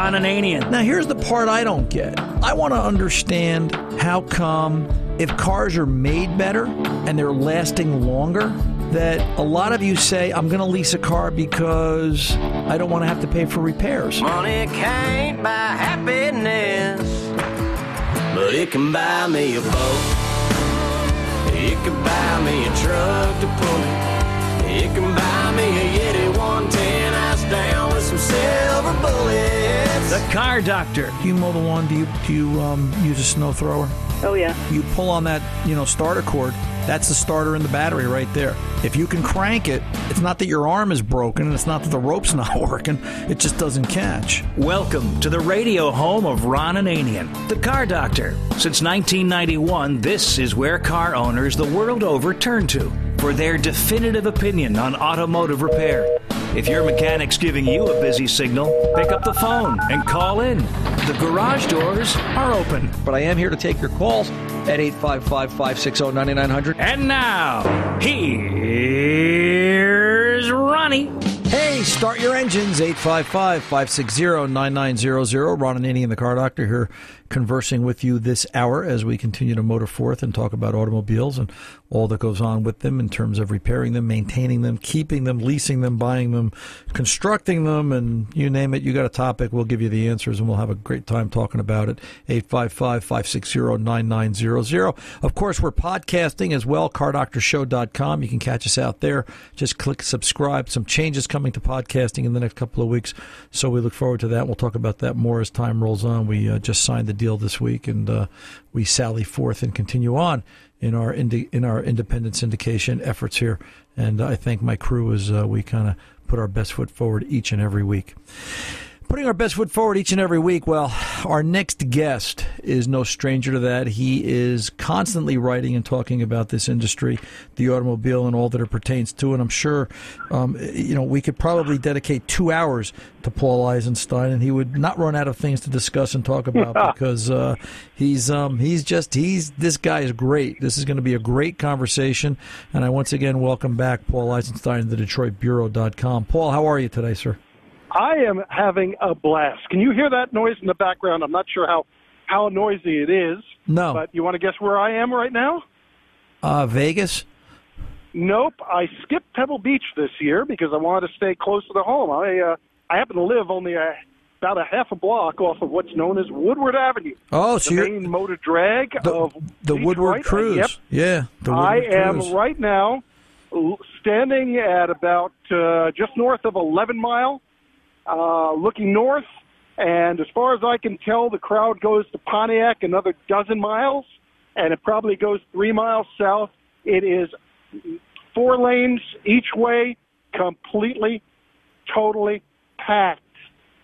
Ron Ananian. Now, here's the part I don't get. I want to understand how come if cars are made better and they're lasting longer, that a lot of you say, I'm going to lease a car because I don't want to have to pay for repairs. Money can't buy happiness, but it can buy me a boat. It can buy me a truck to pull me. It can buy me a Yeti 110 ass down with some silver bullets. The Car Doctor. Do you mow the lawn? Do you, do you um, use a snow thrower? Oh, yeah. You pull on that, you know, starter cord. That's the starter in the battery right there. If you can crank it, it's not that your arm is broken and it's not that the rope's not working. It just doesn't catch. Welcome to the radio home of Ron Ananian, the Car Doctor. Since 1991, this is where car owners the world over turn to for their definitive opinion on automotive repair. If your mechanic's giving you a busy signal, pick up the phone and call in. The garage doors are open. But I am here to take your calls at 855 560 9900. And now, here's Ronnie. Hey, start your engines, 855 560 9900. Ron Ananian the Car Doctor here conversing with you this hour as we continue to motor forth and talk about automobiles and all that goes on with them in terms of repairing them, maintaining them, keeping them, leasing them, buying them, constructing them, and you name it. You got a topic, we'll give you the answers and we'll have a great time talking about it. 855 560 9900. Of course, we're podcasting as well, cardoctorshow.com. You can catch us out there. Just click subscribe. Some changes coming to podcasting in the next couple of weeks. So we look forward to that. We'll talk about that more as time rolls on. We uh, just signed the deal this week, and uh, we sally forth and continue on in our indi- in our independent syndication efforts here. And I thank my crew as uh, we kind of put our best foot forward each and every week. Putting our best foot forward each and every week. Well, our next guest is no stranger to that. He is constantly writing and talking about this industry, the automobile, and all that it pertains to. And I'm sure, um, you know, we could probably dedicate two hours to Paul Eisenstein, and he would not run out of things to discuss and talk about because uh, he's um, he's just he's this guy is great. This is going to be a great conversation. And I once again welcome back Paul Eisenstein to the DetroitBureau.com. Paul, how are you today, sir? I am having a blast. Can you hear that noise in the background? I'm not sure how how noisy it is. No. But you want to guess where I am right now? Uh, Vegas. Nope. I skipped Pebble Beach this year because I wanted to stay closer to the home. I uh, I happen to live only a, about a half a block off of what's known as Woodward Avenue. Oh, the so you're main motor drag the, of the Detroit. Woodward Cruise. Yep. Yeah, the Woodward I Woodward am right now standing at about uh, just north of 11 Mile, uh, looking north, and as far as I can tell, the crowd goes to Pontiac another dozen miles, and it probably goes three miles south. It is four lanes each way, completely, totally packed.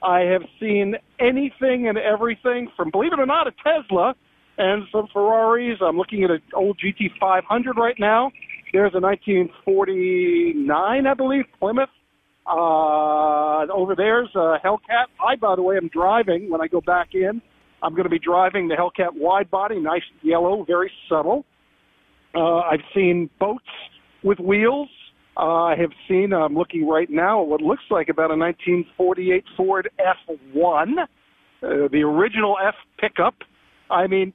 I have seen anything and everything from, believe it or not, a Tesla and some Ferraris. I'm looking at an old GT500 right now. There's a 1949, I believe, Plymouth. Uh, over there's a Hellcat. I, by the way, am driving when I go back in. I'm going to be driving the Hellcat wide body, nice yellow, very subtle. Uh, I've seen boats with wheels. Uh, I have seen, I'm looking right now at what looks like about a 1948 Ford F1, uh, the original F pickup. I mean,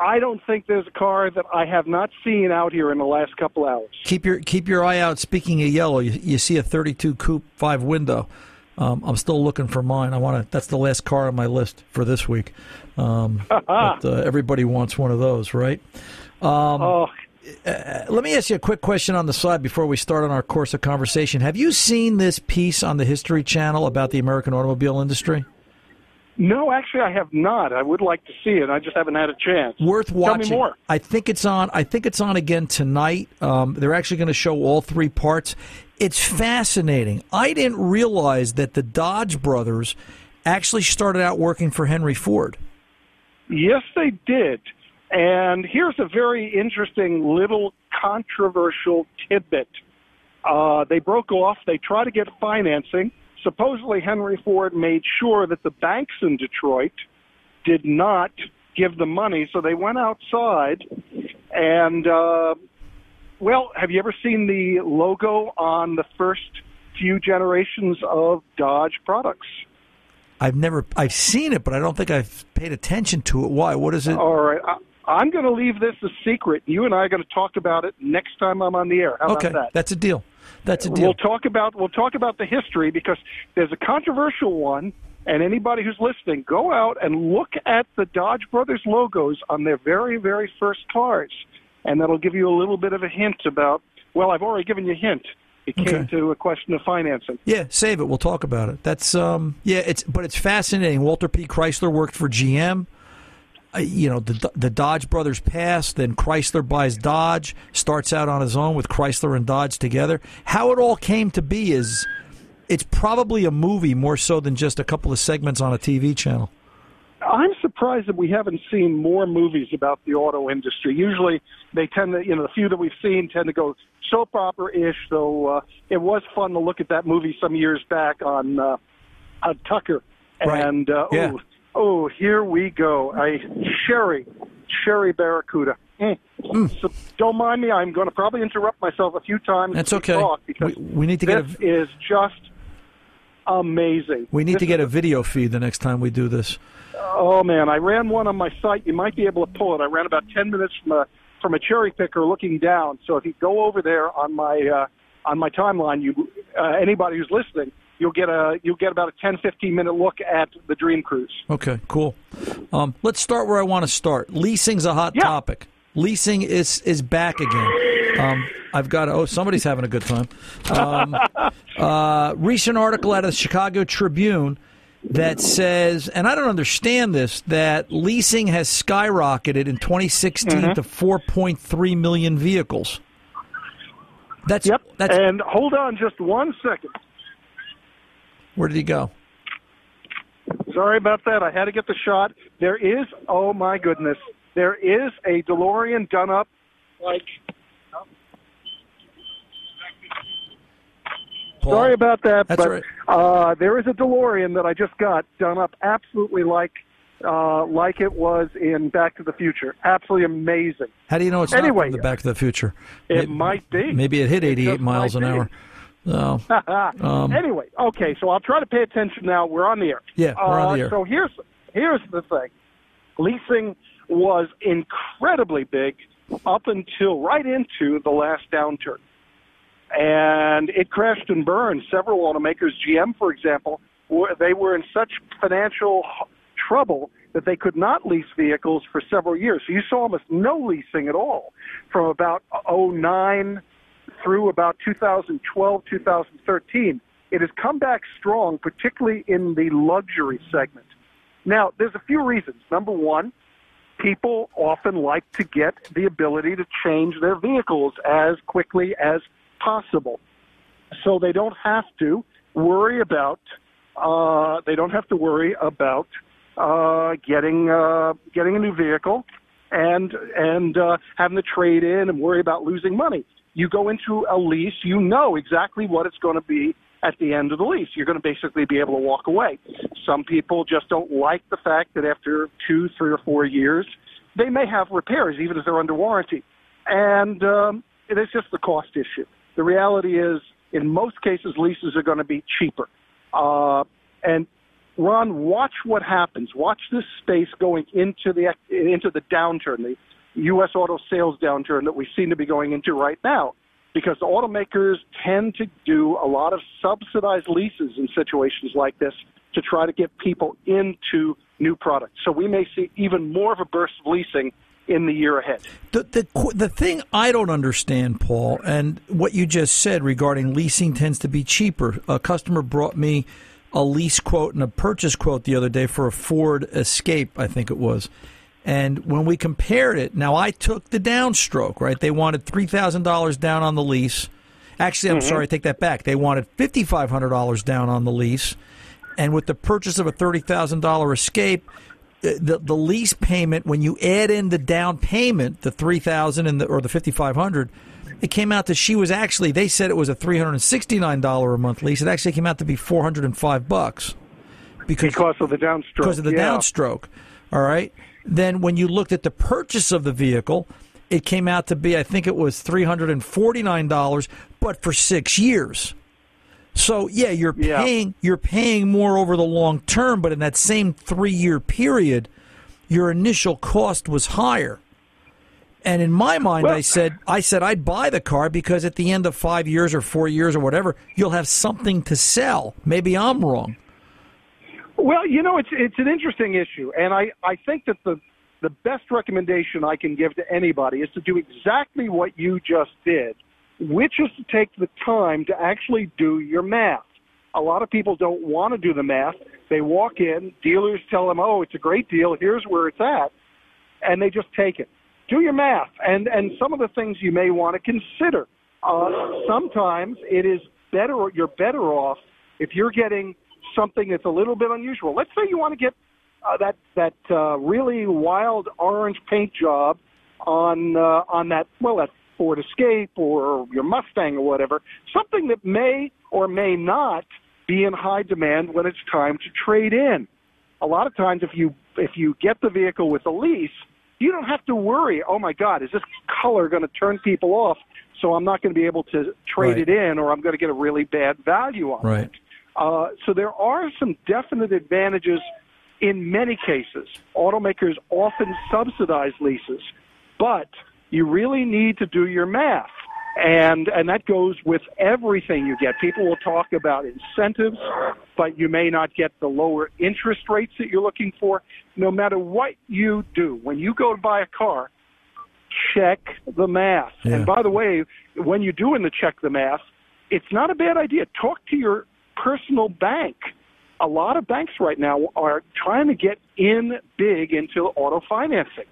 I don't think there's a car that I have not seen out here in the last couple hours. Keep your keep your eye out. Speaking of yellow, you, you see a 32 coupe five window. Um, I'm still looking for mine. I want to. That's the last car on my list for this week. Um, but, uh, everybody wants one of those, right? Um, oh, uh, let me ask you a quick question on the side before we start on our course of conversation. Have you seen this piece on the History Channel about the American automobile industry? No, actually, I have not. I would like to see it. I just haven't had a chance. Worth Tell watching. me more. I think it's on. I think it's on again tonight. Um, they're actually going to show all three parts. It's fascinating. I didn't realize that the Dodge brothers actually started out working for Henry Ford. Yes, they did. And here's a very interesting little controversial tidbit. Uh, they broke off. They tried to get financing. Supposedly, Henry Ford made sure that the banks in Detroit did not give the money, so they went outside. And, uh, well, have you ever seen the logo on the first few generations of Dodge products? I've never I've seen it, but I don't think I've paid attention to it. Why? What is it? All right. I, I'm going to leave this a secret. You and I are going to talk about it next time I'm on the air. How okay, about that? that's a deal. That's a deal. We'll talk about we'll talk about the history because there's a controversial one, and anybody who's listening, go out and look at the Dodge Brothers logos on their very very first cars, and that'll give you a little bit of a hint about. Well, I've already given you a hint. It came Okay. to a question of financing. Yeah, save it. We'll talk about it. That's um yeah, it's but it's fascinating. Walter P. Chrysler worked for GM. Uh, you know, the the Dodge brothers pass, then Chrysler buys Dodge, starts out on his own with Chrysler and Dodge together. How it all came to be is it's probably a movie more so than just a couple of segments on a TV channel. I'm surprised that we haven't seen more movies about the auto industry. Usually, they tend to, you know, the few that we've seen tend to go soap opera-ish. So uh, it was fun to look at that movie some years back on uh, on Tucker. Right. And uh, Yeah. oh, oh, here we go. I sherry, sherry barracuda. Mm. So don't mind me. I'm going to probably interrupt myself a few times. That's okay. Because We- we need to get this a- is just amazing. We need This to get a video feed the next time we do this. Oh man, I ran one on my site. You might be able to pull it. I ran about ten minutes from a from a cherry picker looking down. So if you go over there on my uh, on my timeline, you uh, anybody who's listening, you'll get a you'll get about a 10, 15 minute look at the Dream Cruise. Okay, cool. Um, let's start where I want to start. Leasing's a hot Yeah. topic. Leasing is is back again. Um, I've got oh somebody's having a good time. Um, uh, recent article out of the Chicago Tribune that says, and I don't understand this, that leasing has skyrocketed in 2016 Mm-hmm. to 4.3 million vehicles. That's Yep. that's and hold on just one second. Where did he go? Sorry about that. I had to get the shot. There is oh my goodness. There is a DeLorean done up like? Sorry about that, That's but right. uh, there is a DeLorean that I just got done up absolutely like uh, like it was in Back to the Future. Absolutely amazing. How do you know it's not Anyway, from the Back to the Future? It might be. Maybe it hit 88 just miles an be. hour. Oh, Um, anyway, okay, so I'll try to pay attention now. We're on the air. Yeah, we're on Uh, the air. So here's here's the thing: leasing was incredibly big up until right into the last downturn, and it crashed and burned. Several automakers, GM, for example, were, they were in such financial trouble that they could not lease vehicles for several years. So you saw almost no leasing at all from about 09 through about 2012, 2013. It has come back strong, particularly in the luxury segment. Now, there's a few reasons. Number one, people often like to get the ability to change their vehicles as quickly as possible. So they don't have to worry about uh, they don't have to worry about uh, getting uh, getting a new vehicle and and uh, having to trade in and worry about losing money. You go into a lease, you know exactly what it's going to be at the end of the lease. You're going to basically be able to walk away. Some people just don't like the fact that after two, three, or four years, they may have repairs, even if they're under warranty. And um, it is just the cost issue. The reality is, in most cases, leases are going to be cheaper. Uh, and Ron, watch what happens. Watch this space going into the into the downturn, the U.S. auto sales downturn that we seem to be going into right now, because automakers tend to do a lot of subsidized leases in situations like this to try to get people into new products. So we may see even more of a burst of leasing in the year ahead. The, the the thing I don't understand, Paul, and what you just said regarding leasing tends to be cheaper. A customer brought me a lease quote and a purchase quote the other day for a Ford Escape, I think it was. And when we compared it, now I took the downstroke, right? They wanted three thousand dollars down on the lease. Actually, I'm mm-hmm. sorry, I take that back. They wanted fifty five hundred dollars down on the lease, and with the purchase of a thirty thousand dollar Escape, uh, the the lease payment when you add in the down payment, the three thousand and the or the fifty five hundred, it came out that she was actually they said it was a three hundred and sixty nine dollar a month lease. It actually came out to be four hundred and five bucks because Because of the downstroke. because of the yeah. downstroke. All right. Then when you looked at the purchase of the vehicle, it came out to be I think it was three hundred and forty nine dollars, but for six years. So yeah, you're Yeah. paying you're paying more over the long term, but in that same three year period, your initial cost was higher. And in my mind, I said I said I'd buy the car because at the end of five years or four years or whatever, you'll have something to sell. Maybe I'm wrong. Well, you know, it's it's an interesting issue, and I I think that the the best recommendation I can give to anybody is to do exactly what you just did, which is to take the time to actually do your math. A lot of people don't want to do the math. They walk in, dealers tell them, "Oh, it's a great deal. Here's where it's at," and they just take it. Do your math, and and some of the things you may want to consider. Uh, sometimes it is better. You're better off if you're getting something that's a little bit unusual. Let's say you want to get uh, that that uh, really wild orange paint job on uh, on that well that Ford Escape or your Mustang or whatever. Something that may or may not be in high demand when it's time to trade in. A lot of times, if you if you get the vehicle with a lease, you don't have to worry. Oh my God, is this color going to turn people off? So I'm not going to be able to trade Right. it in, or I'm going to get a really bad value on Right. it. Uh, so there are some definite advantages in many cases. Automakers often subsidize leases, but you really need to do your math. And, and that goes with everything you get. People will talk about incentives, but you may not get the lower interest rates that you're looking for. No matter what you do, when you go to buy a car, check the math. Yeah. And by the way, when you're doing the check the math, it's not a bad idea. Talk to your personal bank. A lot of banks right now are trying to get in big into auto financing.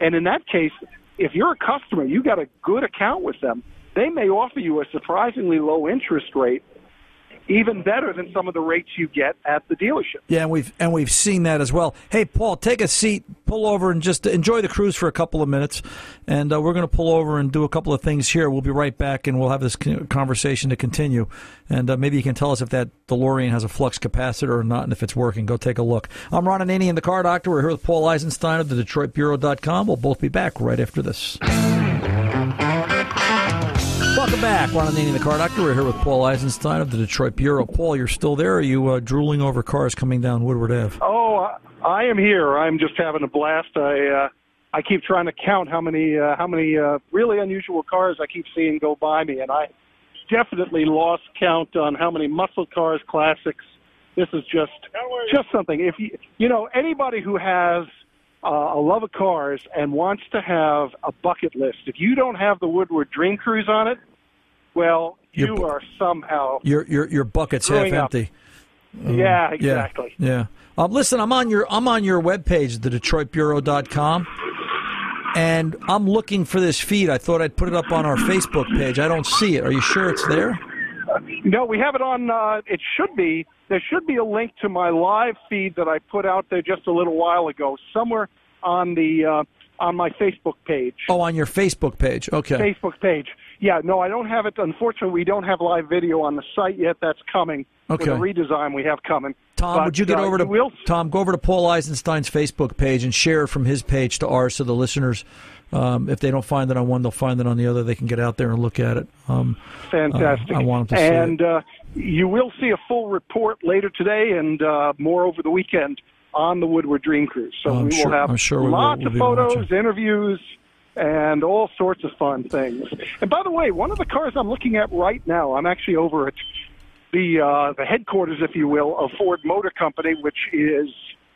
And in that case, if you're a customer, you got a good account with them, they may offer you a surprisingly low interest rate, even better than some of the rates you get at the dealership. Yeah, and we've and we've seen that as well. Hey, Paul, take a seat, pull over, and just enjoy the cruise for a couple of minutes. And uh, we're going to pull over and do a couple of things here. We'll be right back, and we'll have this conversation to continue. And uh, maybe you can tell us if that DeLorean has a flux capacitor or not, and if it's working. Go take a look. I'm Ron Ananian, the Car Doctor. We're here with Paul Eisenstein of the DetroitBureau.com. We'll both be back right after this. Welcome back, Ron and Ananian, the Car Doctor. We're here with Paul Eisenstein of the Detroit Bureau. Paul, you're still there? Or are you uh, drooling over cars coming down Woodward Ave? Oh, I- I am here. I'm just having a blast. I uh, I keep trying to count how many uh, how many uh, really unusual cars I keep seeing go by me, and I definitely lost count on how many muscle cars, classics. This is just just something. If you you know anybody who has uh, a love of cars and wants to have a bucket list, if you don't have the Woodward Dream Cruise on it, well, you are somehow Your your your bucket's half empty. yeah exactly. Yeah. Yeah. Um, listen, I'm on your I'm on your webpage, the DetroitBureau.com, and I'm looking for this feed. I thought I'd put it up on our Facebook page. I don't see it. Are you sure it's there? No, we have it on. Uh, it should be. There should be a link to my live feed that I put out there just a little while ago, somewhere on the uh, on my Facebook page. Oh, on your Facebook page. Okay. Facebook page. Yeah, no, I don't have it. Unfortunately, we don't have live video on the site yet. That's coming. Okay. With the redesign we have coming. Tom, But, would you get uh, over to will Tom? Go over to Paul Eisenstein's Facebook page and share it from his page to ours, so the listeners, um, if they don't find it on one, they'll find it on the other. They can get out there and look at it. Um, Fantastic. Uh, I want 'em to see and uh, you will see a full report later today and uh, more over the weekend on the Woodward Dream Cruise. So Oh, I'm we sure- will have sure we will- lots we'll of photos, interviews, and all sorts of fun things. And by the way, one of the cars I'm looking at right now, I'm actually over at the uh, the headquarters, if you will, of Ford Motor Company, which is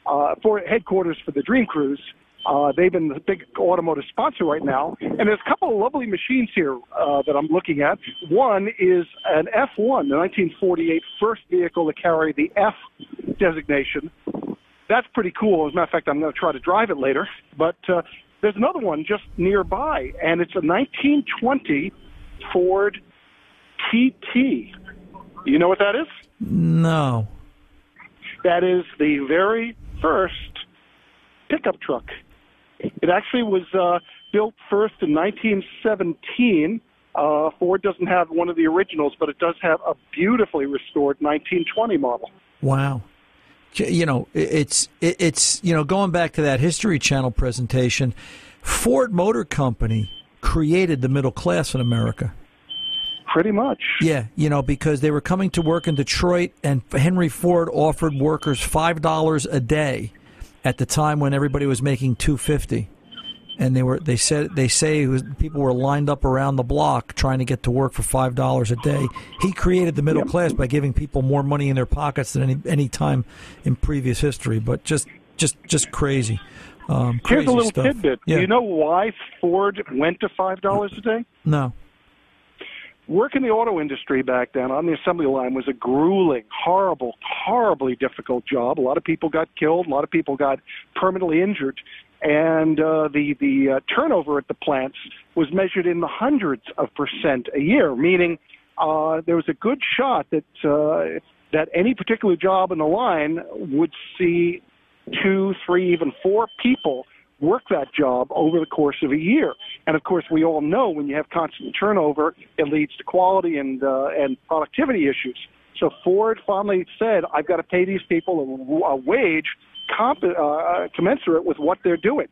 uh, for headquarters for the Dream Cruise. Uh, they've been the big automotive sponsor right now, and there's a couple of lovely machines here uh, that I'm looking at. One is an F1, the 1948 first vehicle to carry the F designation. That's pretty cool. As a matter of fact, I'm going to try to drive it later. But uh, there's another one just nearby, and it's a 1920 Ford TT. You know what that is? no. That is the very first pickup truck. It actually was uh, built first in 1917. Uh, Ford doesn't have one of the originals, but it does have a beautifully restored 1920 model. Wow. You know, it's it's you know going back to that History Channel presentation, Ford Motor Company created the middle class in America. Pretty much. Yeah, you know, because they were coming to work in Detroit, and Henry Ford offered workers five dollars a day at the time when everybody was making two fifty, and they were they said they say was, people were lined up around the block trying to get to work for five dollars a day. He created the middle class by giving people more money in their pockets than any any time in previous history. But just just just crazy. Um, Here's a little stuff. tidbit. Yeah. Do you know why Ford went to five dollars a day? No. Work in the auto industry back then on the assembly line was a grueling, horrible, horribly difficult job. A lot of people got killed. A lot of people got permanently injured, and uh, the the uh, turnover at the plants was measured in the hundreds of percent a year. Meaning, uh, there was a good shot that uh, that any particular job in the line would see two, three, even four people work that job over the course of a year. And of course, we all know when you have constant turnover, it leads to quality and uh, and productivity issues. So Ford finally said, "I've got to pay these people a, a wage comp- uh, commensurate with what they're doing."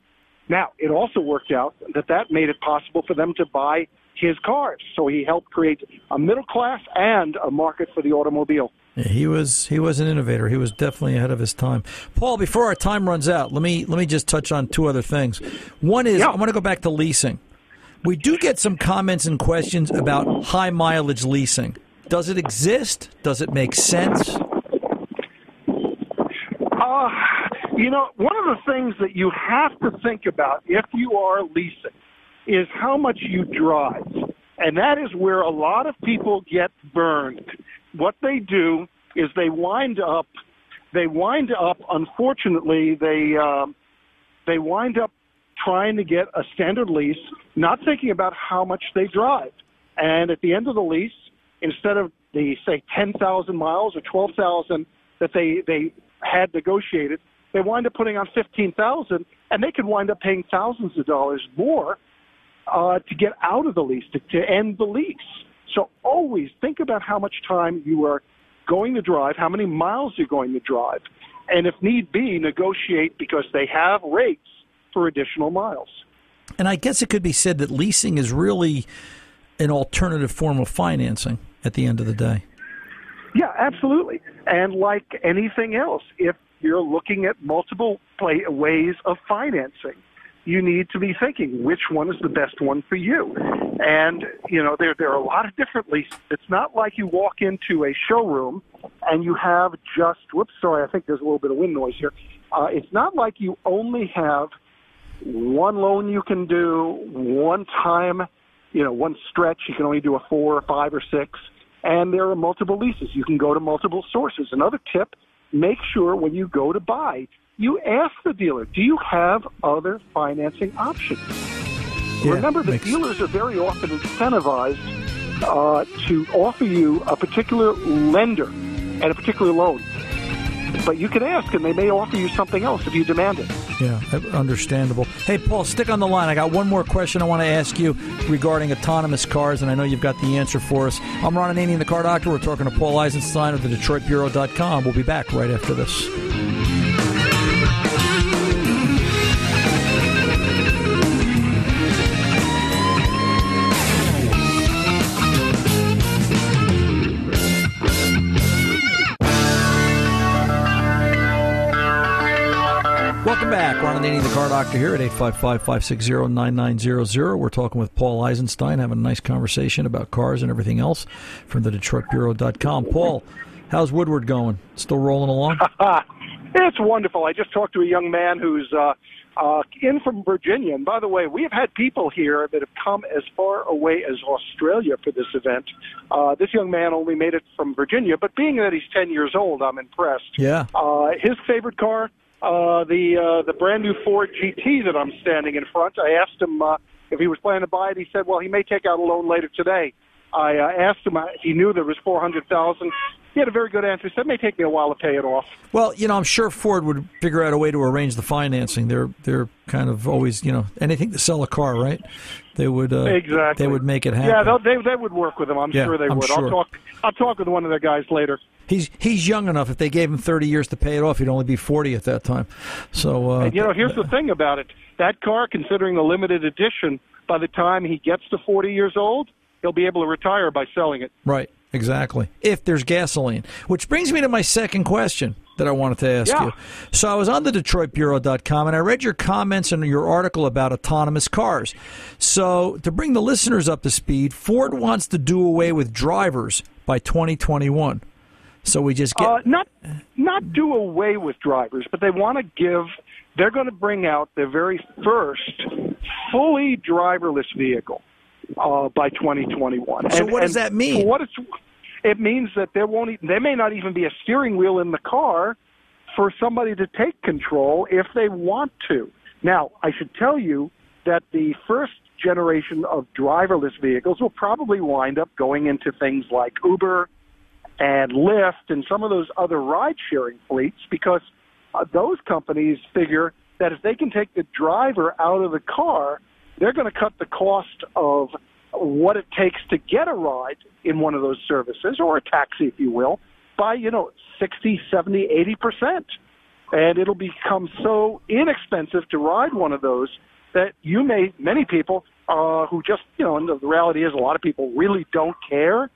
Now, it also worked out that that made it possible for them to buy his cars. So he helped create a middle class and a market for the automobile. He was he was an innovator. He was definitely ahead of his time. Paul, before our time runs out, let me let me just touch on two other things. One is Yeah. I want to go back to leasing. We do get some comments and questions about high mileage leasing. Does it exist? Does it make sense? Uh, you know, one of the things that you have to think about if you are leasing is how much you drive. And that is where a lot of people get burned. What they do is they wind up, they wind up, unfortunately, they, um, they wind up trying to get a standard lease, not thinking about how much they drive. And at the end of the lease, instead of the say 10,000 miles or 12,000 that they they had negotiated, they wind up putting on 15,000, and they could wind up paying thousands of dollars more uh, to get out of the lease to, to end the lease. So always think about how much time you are going to drive, how many miles you're going to drive, and if need be, negotiate because they have rates for additional miles. And I guess it could be said that leasing is really an alternative form of financing at the end of the day. Yeah, absolutely. And like anything else, if you're looking at multiple play, ways of financing, you need to be thinking which one is the best one for you. And you know, there there are a lot of different leases. It's not like you walk into a showroom and you have just. Whoops, sorry, I think there's a little bit of wind noise here. Uh, it's not like you only have one loan you can do one time. You know, one stretch you can only do a four or five or six and there are multiple leases. You can go to multiple sources. Another tip, make sure when you go to buy, you ask the dealer, do you have other financing options? Yeah, Remember, the dealers are very often incentivized uh, to offer you a particular lender and a particular loan. But you can ask, and they may offer you something else if you demand it. Yeah, understandable. Hey, Paul, stick on the line. I got one more question I want to ask you regarding autonomous cars, and I know you've got the answer for us. I'm Ron Ananian, the car doctor. We're talking to Paul Eisenstein of the DetroitBureau.com. We'll be back right after this. Ananian, the car doctor here at 855-560-9900. We're talking with Paul Eisenstein, having a nice conversation about cars and everything else from the DetroitBureau.com. Paul, how's Woodward going? Still rolling along? It's wonderful. I just talked to a young man who's uh, uh, in from Virginia. And by the way, we have had people here that have come as far away as Australia for this event. Uh, this young man only made it from Virginia, but being that he's 10 years old, I'm impressed. Yeah. Uh, his favorite car, uh, the uh, the brand new Ford GT that I'm standing in front. I asked him uh, if he was planning to buy it. He said, "Well, he may take out a loan later today." I uh, asked him uh, if he knew there was four hundred thousand. He had a very good answer. He said, "It may take me a while to pay it off." Well, you know, I'm sure Ford would figure out a way to arrange the financing. They're they're kind of always, you know, anything to sell a car, right? They would uh, Exactly. They would make it happen. Yeah, they they would work with him. I'm Yeah, sure they I'm would. sure. I'll talk. I'll talk with one of their guys later. He's he's young enough. If they gave him 30 years to pay it off, he'd only be 40 at that time. So uh, And you know, here's the thing about it: that car, considering the limited edition, by the time he gets to 40 years old, he'll be able to retire by selling it. Right, exactly. If there's gasoline. Which brings me to my second question that I wanted to ask Yeah. you. So I was on the DetroitBureau.com and I read your comments in your article about autonomous cars. So to bring the listeners up to speed, Ford wants to do away with drivers by 2021. So we just get Uh, not not do away with drivers, but they want to give. They're going to bring out their very first fully driverless vehicle uh, by 2021. So what does that mean? What it's, it means that there won't. There may not even be a steering wheel in the car for somebody to take control if they want to. Now, I should tell you that the first generation of driverless vehicles will probably wind up going into things like Uber and Lyft and some of those other ride sharing fleets because uh, those companies figure that if they can take the driver out of the car, they're going to cut the cost of what it takes to get a ride in one of those services or a taxi, if you will, by, you know, 60, 70, 80%. And it'll become so inexpensive to ride one of those that you may, many people uh, who just, you know, and the reality is a lot of people really don't care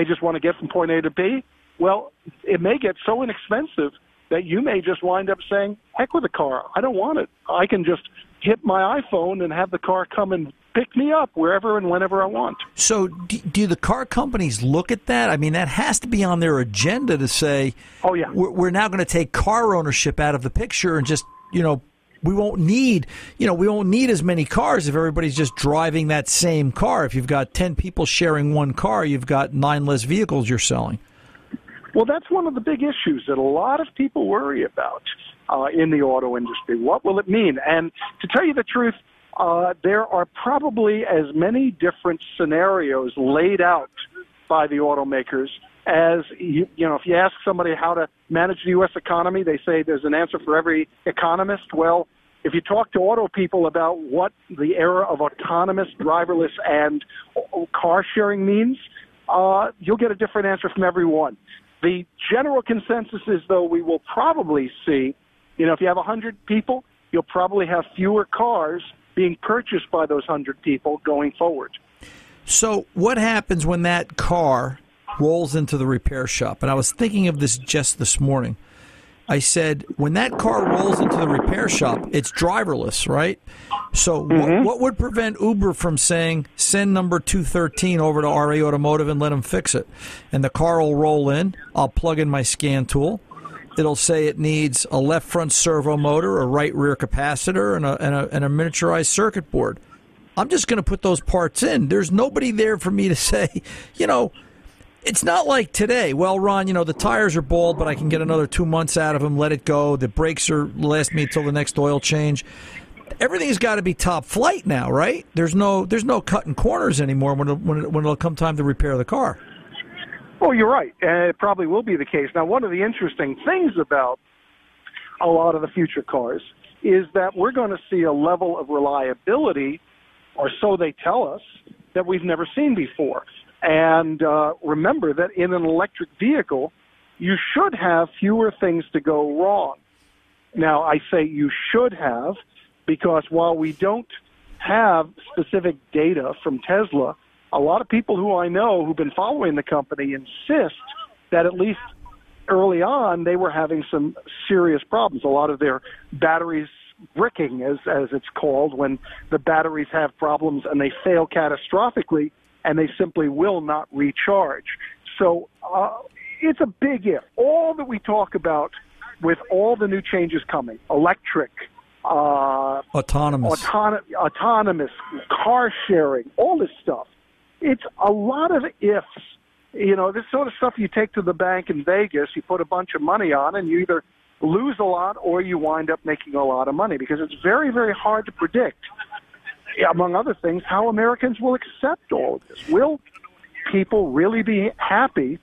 they just want to get from point A to B. Well, it may get so inexpensive that you may just wind up saying, heck with the car. I don't want it. I can just hit my iPhone and have the car come and pick me up wherever and whenever I want. So, do, do the car companies look at that? I mean, that has to be on their agenda to say, Oh, yeah. we're, we're now going to take car ownership out of the picture and just, you know, we won't need, you know, we won't need as many cars if everybody's just driving that same car. If you've got 10 people sharing one car, you've got nine less vehicles you're selling. Well, that's one of the big issues that a lot of people worry about uh, in the auto industry. What will it mean? And to tell you the truth, uh, there are probably as many different scenarios laid out by the automakers as you, you know. If you ask somebody how to manage the U.S. economy, they say there's an answer for every economist. Well, if you talk to auto people about what the era of autonomous, driverless, and car sharing means, uh, you'll get a different answer from everyone. The general consensus is, though, we will probably see, you know, if you have 100 people, you'll probably have fewer cars being purchased by those 100 people going forward. So, what happens when that car rolls into the repair shop? And I was thinking of this just this morning. I said, when that car rolls into the repair shop, it's driverless, right? So, what, mm-hmm. what would prevent Uber from saying, send number 213 over to RA Automotive and let them fix it? And the car will roll in. I'll plug in my scan tool. It'll say it needs a left front servo motor, a right rear capacitor, and a, and a, and a miniaturized circuit board. I'm just going to put those parts in. There's nobody there for me to say, you know, it's not like today. Well, Ron, you know the tires are bald, but I can get another two months out of them. Let it go. The brakes are last me until the next oil change. Everything's got to be top flight now, right? There's no there's no cutting corners anymore when it, when it, when it'll come time to repair the car. Oh, you're right. And it probably will be the case. Now, one of the interesting things about a lot of the future cars is that we're going to see a level of reliability, or so they tell us, that we've never seen before. And uh, remember that in an electric vehicle, you should have fewer things to go wrong. Now, I say you should have because while we don't have specific data from Tesla, a lot of people who I know who've been following the company insist that at least early on they were having some serious problems. A lot of their batteries bricking, as as it's called, when the batteries have problems and they fail catastrophically and they simply will not recharge. So uh, it's a big if. All that we talk about with all the new changes coming, electric, uh, Autonomous. autonom- autonomous, car sharing, all this stuff. It's a lot of ifs. You know, this sort of stuff you take to the bank in Vegas, you put a bunch of money on, and you either lose a lot or you wind up making a lot of money because it's very, very hard to predict, among other things, how Americans will accept all of this. Will people really be happy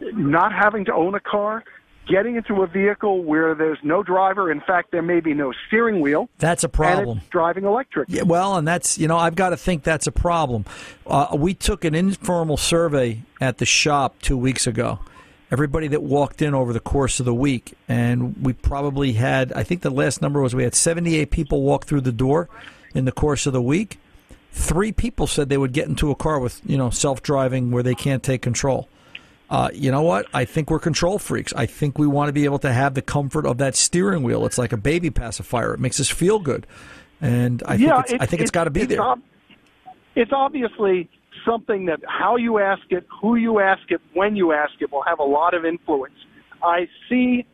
not having to own a car, getting into a vehicle where there's no driver? In fact, there may be no steering wheel. That's a problem. driving electric. Yeah, well, and that's you know I've got to think that's a problem. Uh, we took an informal survey at the shop two weeks ago. Everybody that walked in over the course of the week, and we probably had I think the last number was we had 78 people walk through the door in the course of the week, three people said they would get into a car with you know self driving where they can't take control. Uh, you know what? I think we're control freaks. I think we want to be able to have the comfort of that steering wheel. It's like a baby pacifier. It makes us feel good, and I yeah, think it's, I think it's got to be it's there. ob- it's obviously something that how you ask it, who you ask it, when you ask it will have a lot of influence. I see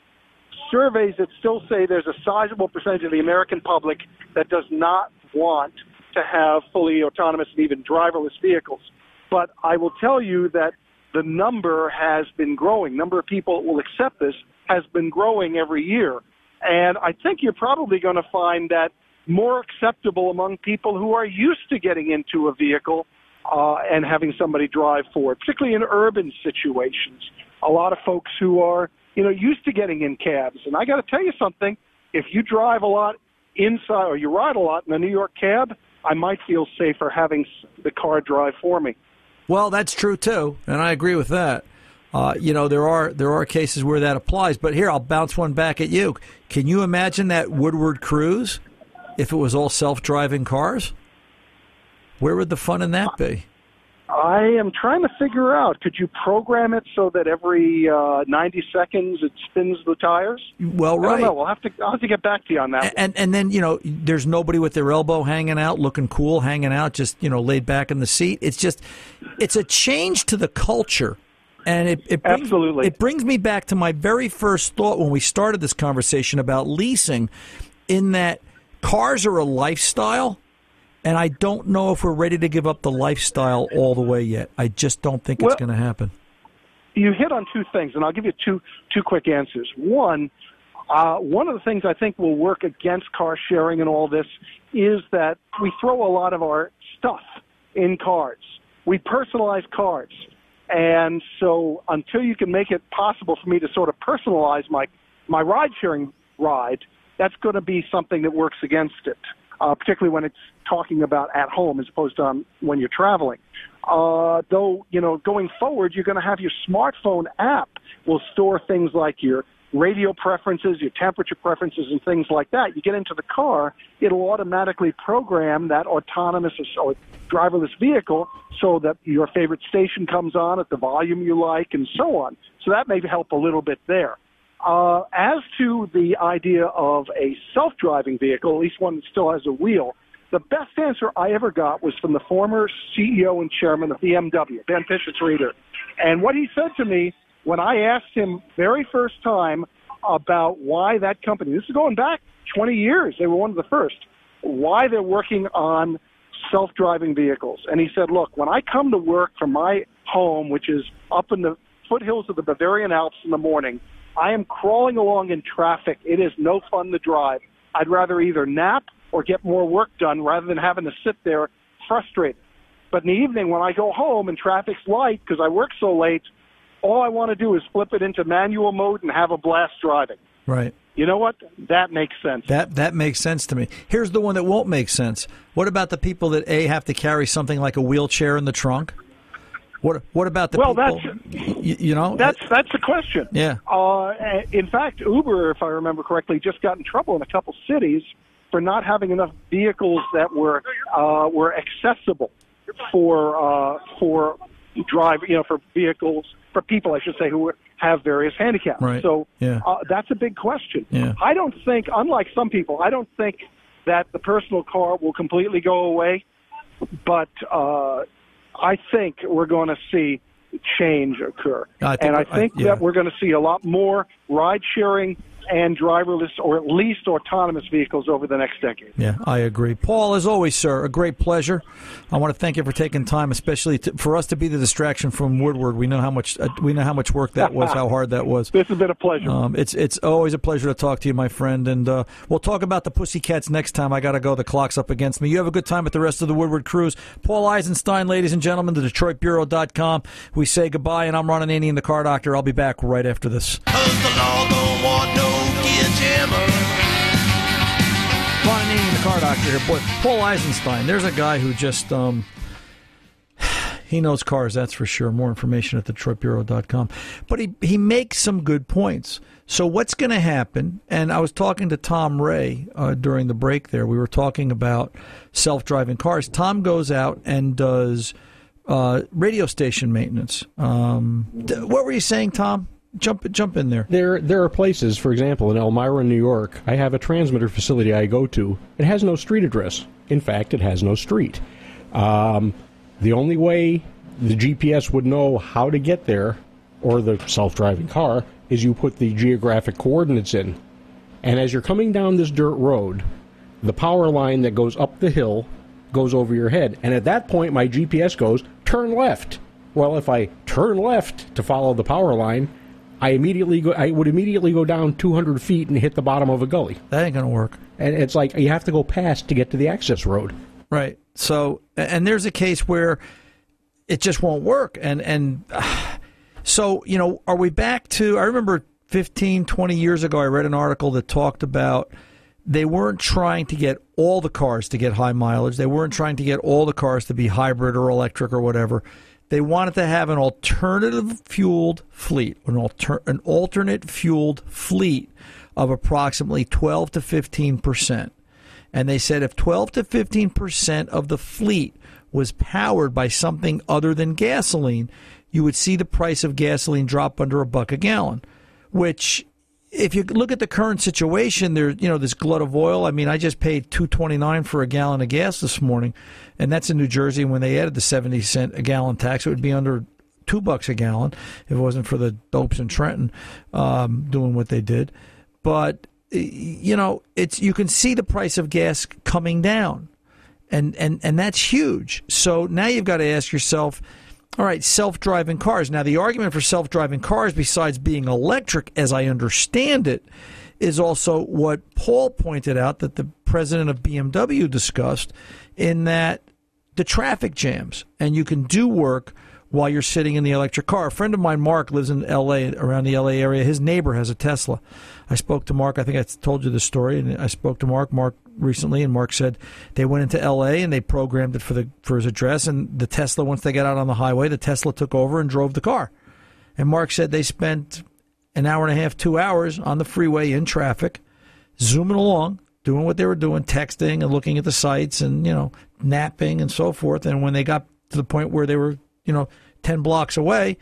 surveys that still say there's a sizable percentage of the American public that does not want to have fully autonomous and even driverless vehicles. But I will tell you that the number has been growing. Number of people will accept this has been growing every year. And I think you're probably going to find that more acceptable among people who are used to getting into a vehicle uh, and having somebody drive for it, particularly in urban situations. A lot of folks who are, you know, used to getting in cabs. And I got to tell you something: if you drive a lot inside or you ride a lot in a New York cab, I might feel safer having the car drive for me. Well, that's true too, and I agree with that. Uh, you know, there are there are cases where that applies, but here I'll bounce one back at you. Can you imagine that Woodward cruise if it was all self-driving cars? Where would the fun in that be? I am trying to figure out. Could you program it so that every uh, 90 seconds it spins the tires? Well, I right. don't know. We'll have to. I'll have to get back to you on that. And and then you know, there's nobody with their elbow hanging out, looking cool, hanging out, just you know, laid back in the seat. It's just, it's a change to the culture, and it, it brings, Absolutely. it brings me back to my very first thought when we started this conversation about leasing, in that cars are a lifestyle. And I don't know if we're ready to give up the lifestyle all the way yet. I just don't think Well- it's going to happen. you hit on two things, and I'll give you two two quick answers. One, uh, one of the things I think will work against car sharing and all this is that we throw a lot of our stuff in cars. We personalize cars, and so until you can make it possible for me to sort of personalize my my ride sharing ride, that's going to be something that works against it. Uh, particularly when it's talking about at home as opposed to um, when you're traveling. Uh, though, you know, going forward, you're going to have your smartphone app will store things like your radio preferences, your temperature preferences, and things like that. You get into the car, it'll automatically program that autonomous or driverless vehicle so that your favorite station comes on at the volume you like and so on. So that may help a little bit there. Uh, as to the idea of a self-driving vehicle, at least one that still has a wheel, the best answer I ever got was from the former CEO and chairman of BMW, Ben Pischetsrieder. And what he said to me when I asked him very first time about why that company, this is going back 20 years, they were one of the first, why they're working on self-driving vehicles. And he said, look, when I come to work from my home, which is up in the foothills of the Bavarian Alps in the morning, I am crawling along in traffic. It is no fun to drive. I'd rather either nap or get more work done rather than having to sit there frustrated. But in the evening, when I go home and traffic's light because I work so late, all I want to do is flip it into manual mode and have a blast driving. Right. You know what? That makes sense. That that makes sense to me. Here's the one that won't make sense. What about the people that a have to carry something like a wheelchair in the trunk? What what about the Well, people? that's- you, you know That's that's the question. Yeah. Uh, in fact, Uber, if I remember correctly, just got in trouble in a couple cities for not having enough vehicles that were uh, were accessible for uh, for drive, you know, for vehicles for people, I should say, who have various handicaps. Right. So Yeah. uh, that's a big question. Yeah. I don't think, unlike some people, I don't think that the personal car will completely go away, but uh, I think we're going to see change occur. I and I I- think yeah. that we're going to see a lot more ride sharing and driverless or at least autonomous vehicles over the next decade. Yeah, I agree. Paul, as always, sir, a great pleasure. I want to thank you for taking time, especially to, for us to be the distraction from Woodward. We know how much uh, we know how much work that was, how hard that was. This has been a pleasure. Um, it's it's always a pleasure to talk to you, my friend, and uh, we'll talk about the Pussycats next time. I got to go. The clock's up against me. You have a good time at the rest of the Woodward cruise. Paul Eisenstein, ladies and gentlemen, the DetroitBureau.com. We say goodbye, and I'm Ron Ananian, the car doctor. I'll be back right after this. Gear jammer. Ananian, the car doctor here. Boy, Paul Eisenstein. There's a guy who just um, He knows cars, that's for sure. More information at DetroitBureau.com. But he, he makes some good points. So, what's going to happen? And I was talking to Tom Ray uh, during the break there. We were talking about self driving cars. Tom goes out and does uh, radio station maintenance. Um, what were you saying, Tom? Jump jump in there. There there are places, for example, in Elmira, New York, I have a transmitter facility I go to. It has no street address. In fact, it has no street. Um, the only way the GPS would know how to get there, or the self driving car, is you put the geographic coordinates in. And as you're coming down this dirt road, the power line that goes up the hill goes over your head. And at that point, my GPS goes, turn left. Well, if I turn left to follow the power line, I immediately go, I would immediately go down 200 feet and hit the bottom of a gully. That ain't going to work. And it's like you have to go past to get to the access road. Right. So, and there's a case where it just won't work. And, and so, you know, are we back to, I remember 15, 20 years ago, I read an article that talked about they weren't trying to get all the cars to get high mileage. They weren't trying to get all the cars to be hybrid or electric or whatever. They wanted to have an alternative fueled fleet, an, alter, an alternate fueled fleet of approximately 12 to 15 percent. And they said if 12 to 15 percent of the fleet was powered by something other than gasoline, you would see the price of gasoline drop under a buck a gallon, which if you look at the current situation, there's you know this glut of oil. I mean, I just paid two twenty nine for a gallon of gas this morning, and that's in New Jersey. When they added the seventy cent a gallon tax, it would be under two bucks a gallon if it wasn't for the dopes in Trenton um, doing what they did. But you know, it's you can see the price of gas coming down, and and and that's huge. So now you've got to ask yourself all right, self driving cars. Now, the argument for self driving cars, besides being electric, as I understand it, is also what Paul pointed out that the president of BMW discussed in that the traffic jams, and you can do work while you're sitting in the electric car. A friend of mine, Mark, lives in L.A., around the L.A. area. His neighbor has a Tesla. I spoke to Mark. I think I told you the story, and I spoke to Mark. Mark recently, and Mark said they went into L.A. and they programmed it for the for his address, and the Tesla. Once they got out on the highway, the Tesla took over and drove the car. And Mark said they spent an hour and a half, two hours on the freeway in traffic, zooming along, doing what they were doing, texting and looking at the sites, and you know, napping and so forth. And when they got to the point where they were, you know, ten blocks away,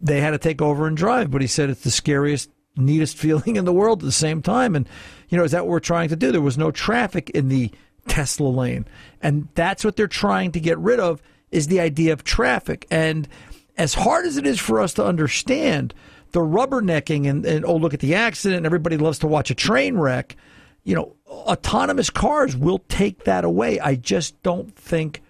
they had to take over and drive. But he said it's the scariest neatest feeling in the world at the same time. And, you know, is that what we're trying to do? There was no traffic in the Tesla lane. And that's what they're trying to get rid of is the idea of traffic. And as hard as it is for us to understand the rubbernecking and, and oh, look at the accident, everybody loves to watch a train wreck, you know, autonomous cars will take that away. I just don't think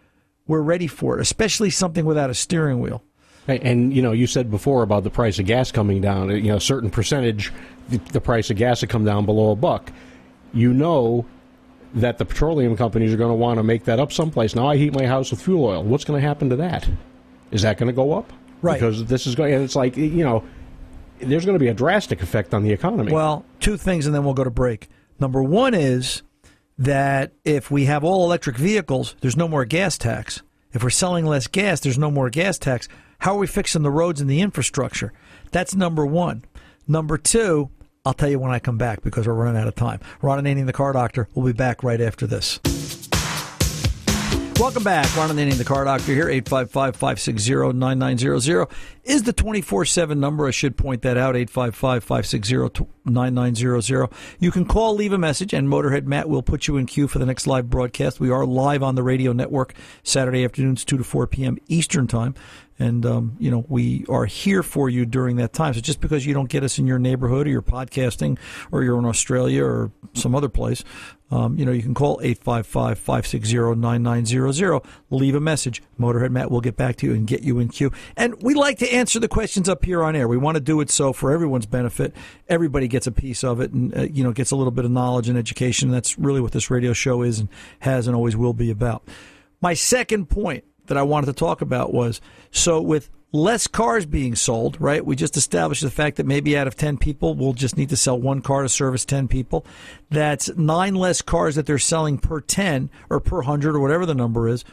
we're ready for it, especially something without a steering wheel. And you know, you said before about the price of gas coming down. Uh, you know, a certain percentage, the, price of gas will come down below a buck. You know that the petroleum companies are going to want to make that up someplace. Now I heat my house with fuel oil. What's going to happen to that? Is that going to go up? Right. Because this is going. And it's like you know, there's going to be a drastic effect on the economy. Well, two things, and then we'll go to break. Number one is that if we have all electric vehicles, there's no more gas tax. If we're selling less gas, there's no more gas tax. How are we fixing the roads and the infrastructure? That's number one. Number two, I'll tell you when I come back because we're running out of time. Ron Ananian, the car doctor, will be back right after this. Welcome back. Ron Ananian, the car doctor here. 855-560-9900 is the 24-7 number. I should point that out. 855-560-9900. You can call, leave a message, and Motorhead Matt will put you in queue for the next live broadcast. We are live on the radio network Saturday afternoons, 2 to 4 p.m. Eastern Time and um, you know we are here for you during that time. So just because you don't get us in your neighborhood or you're podcasting or you're in Australia or some other place, um, you know you can call 855-560-9900. Leave a message. Motorhead Matt will get back to you and get you in queue. And we like to answer the questions up here on air. We want to do it so for everyone's benefit. Everybody gets a piece of it and uh, you know gets a little bit of knowledge and education. That's really what this radio show is and has and always will be about. My second point that I wanted to talk about was so with less cars being sold, right? We just established the fact that maybe out of 10 people, we'll just need to sell one car to service 10 people. That's nine less cars that they're selling per 10 or per 100 or whatever the number is.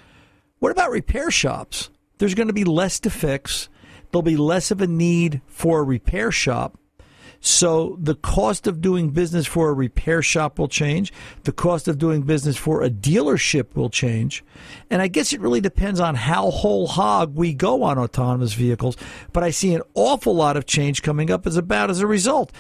What about repair shops? there's going to be less to fix. There'll be less of a need for a repair shop. So the cost of doing business for a repair shop will change. The cost of doing business for a dealership will change. And I guess it really depends on how whole hog we go on autonomous vehicles. But I see an awful lot of change coming up as about as a result.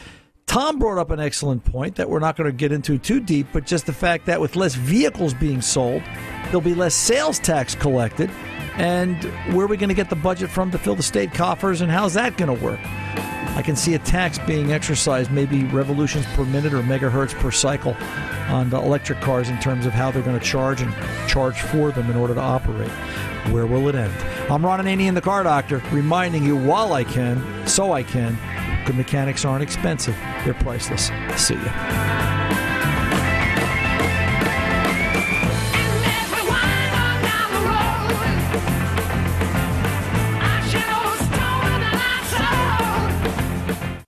Tom brought up an excellent point that we're not going to get into too deep, but just the fact that with less vehicles being sold, there'll be less sales tax collected. And where are we going to get the budget from to fill the state coffers, and how's that going to work? I can see a tax being exercised, maybe revolutions per minute or megahertz per cycle on the electric cars in terms of how they're going to charge and charge for them in order to operate. Where will it end? I'm Ron Ananian, the car doctor, reminding you while I can, so I can, good mechanics aren't expensive, they're priceless. See you.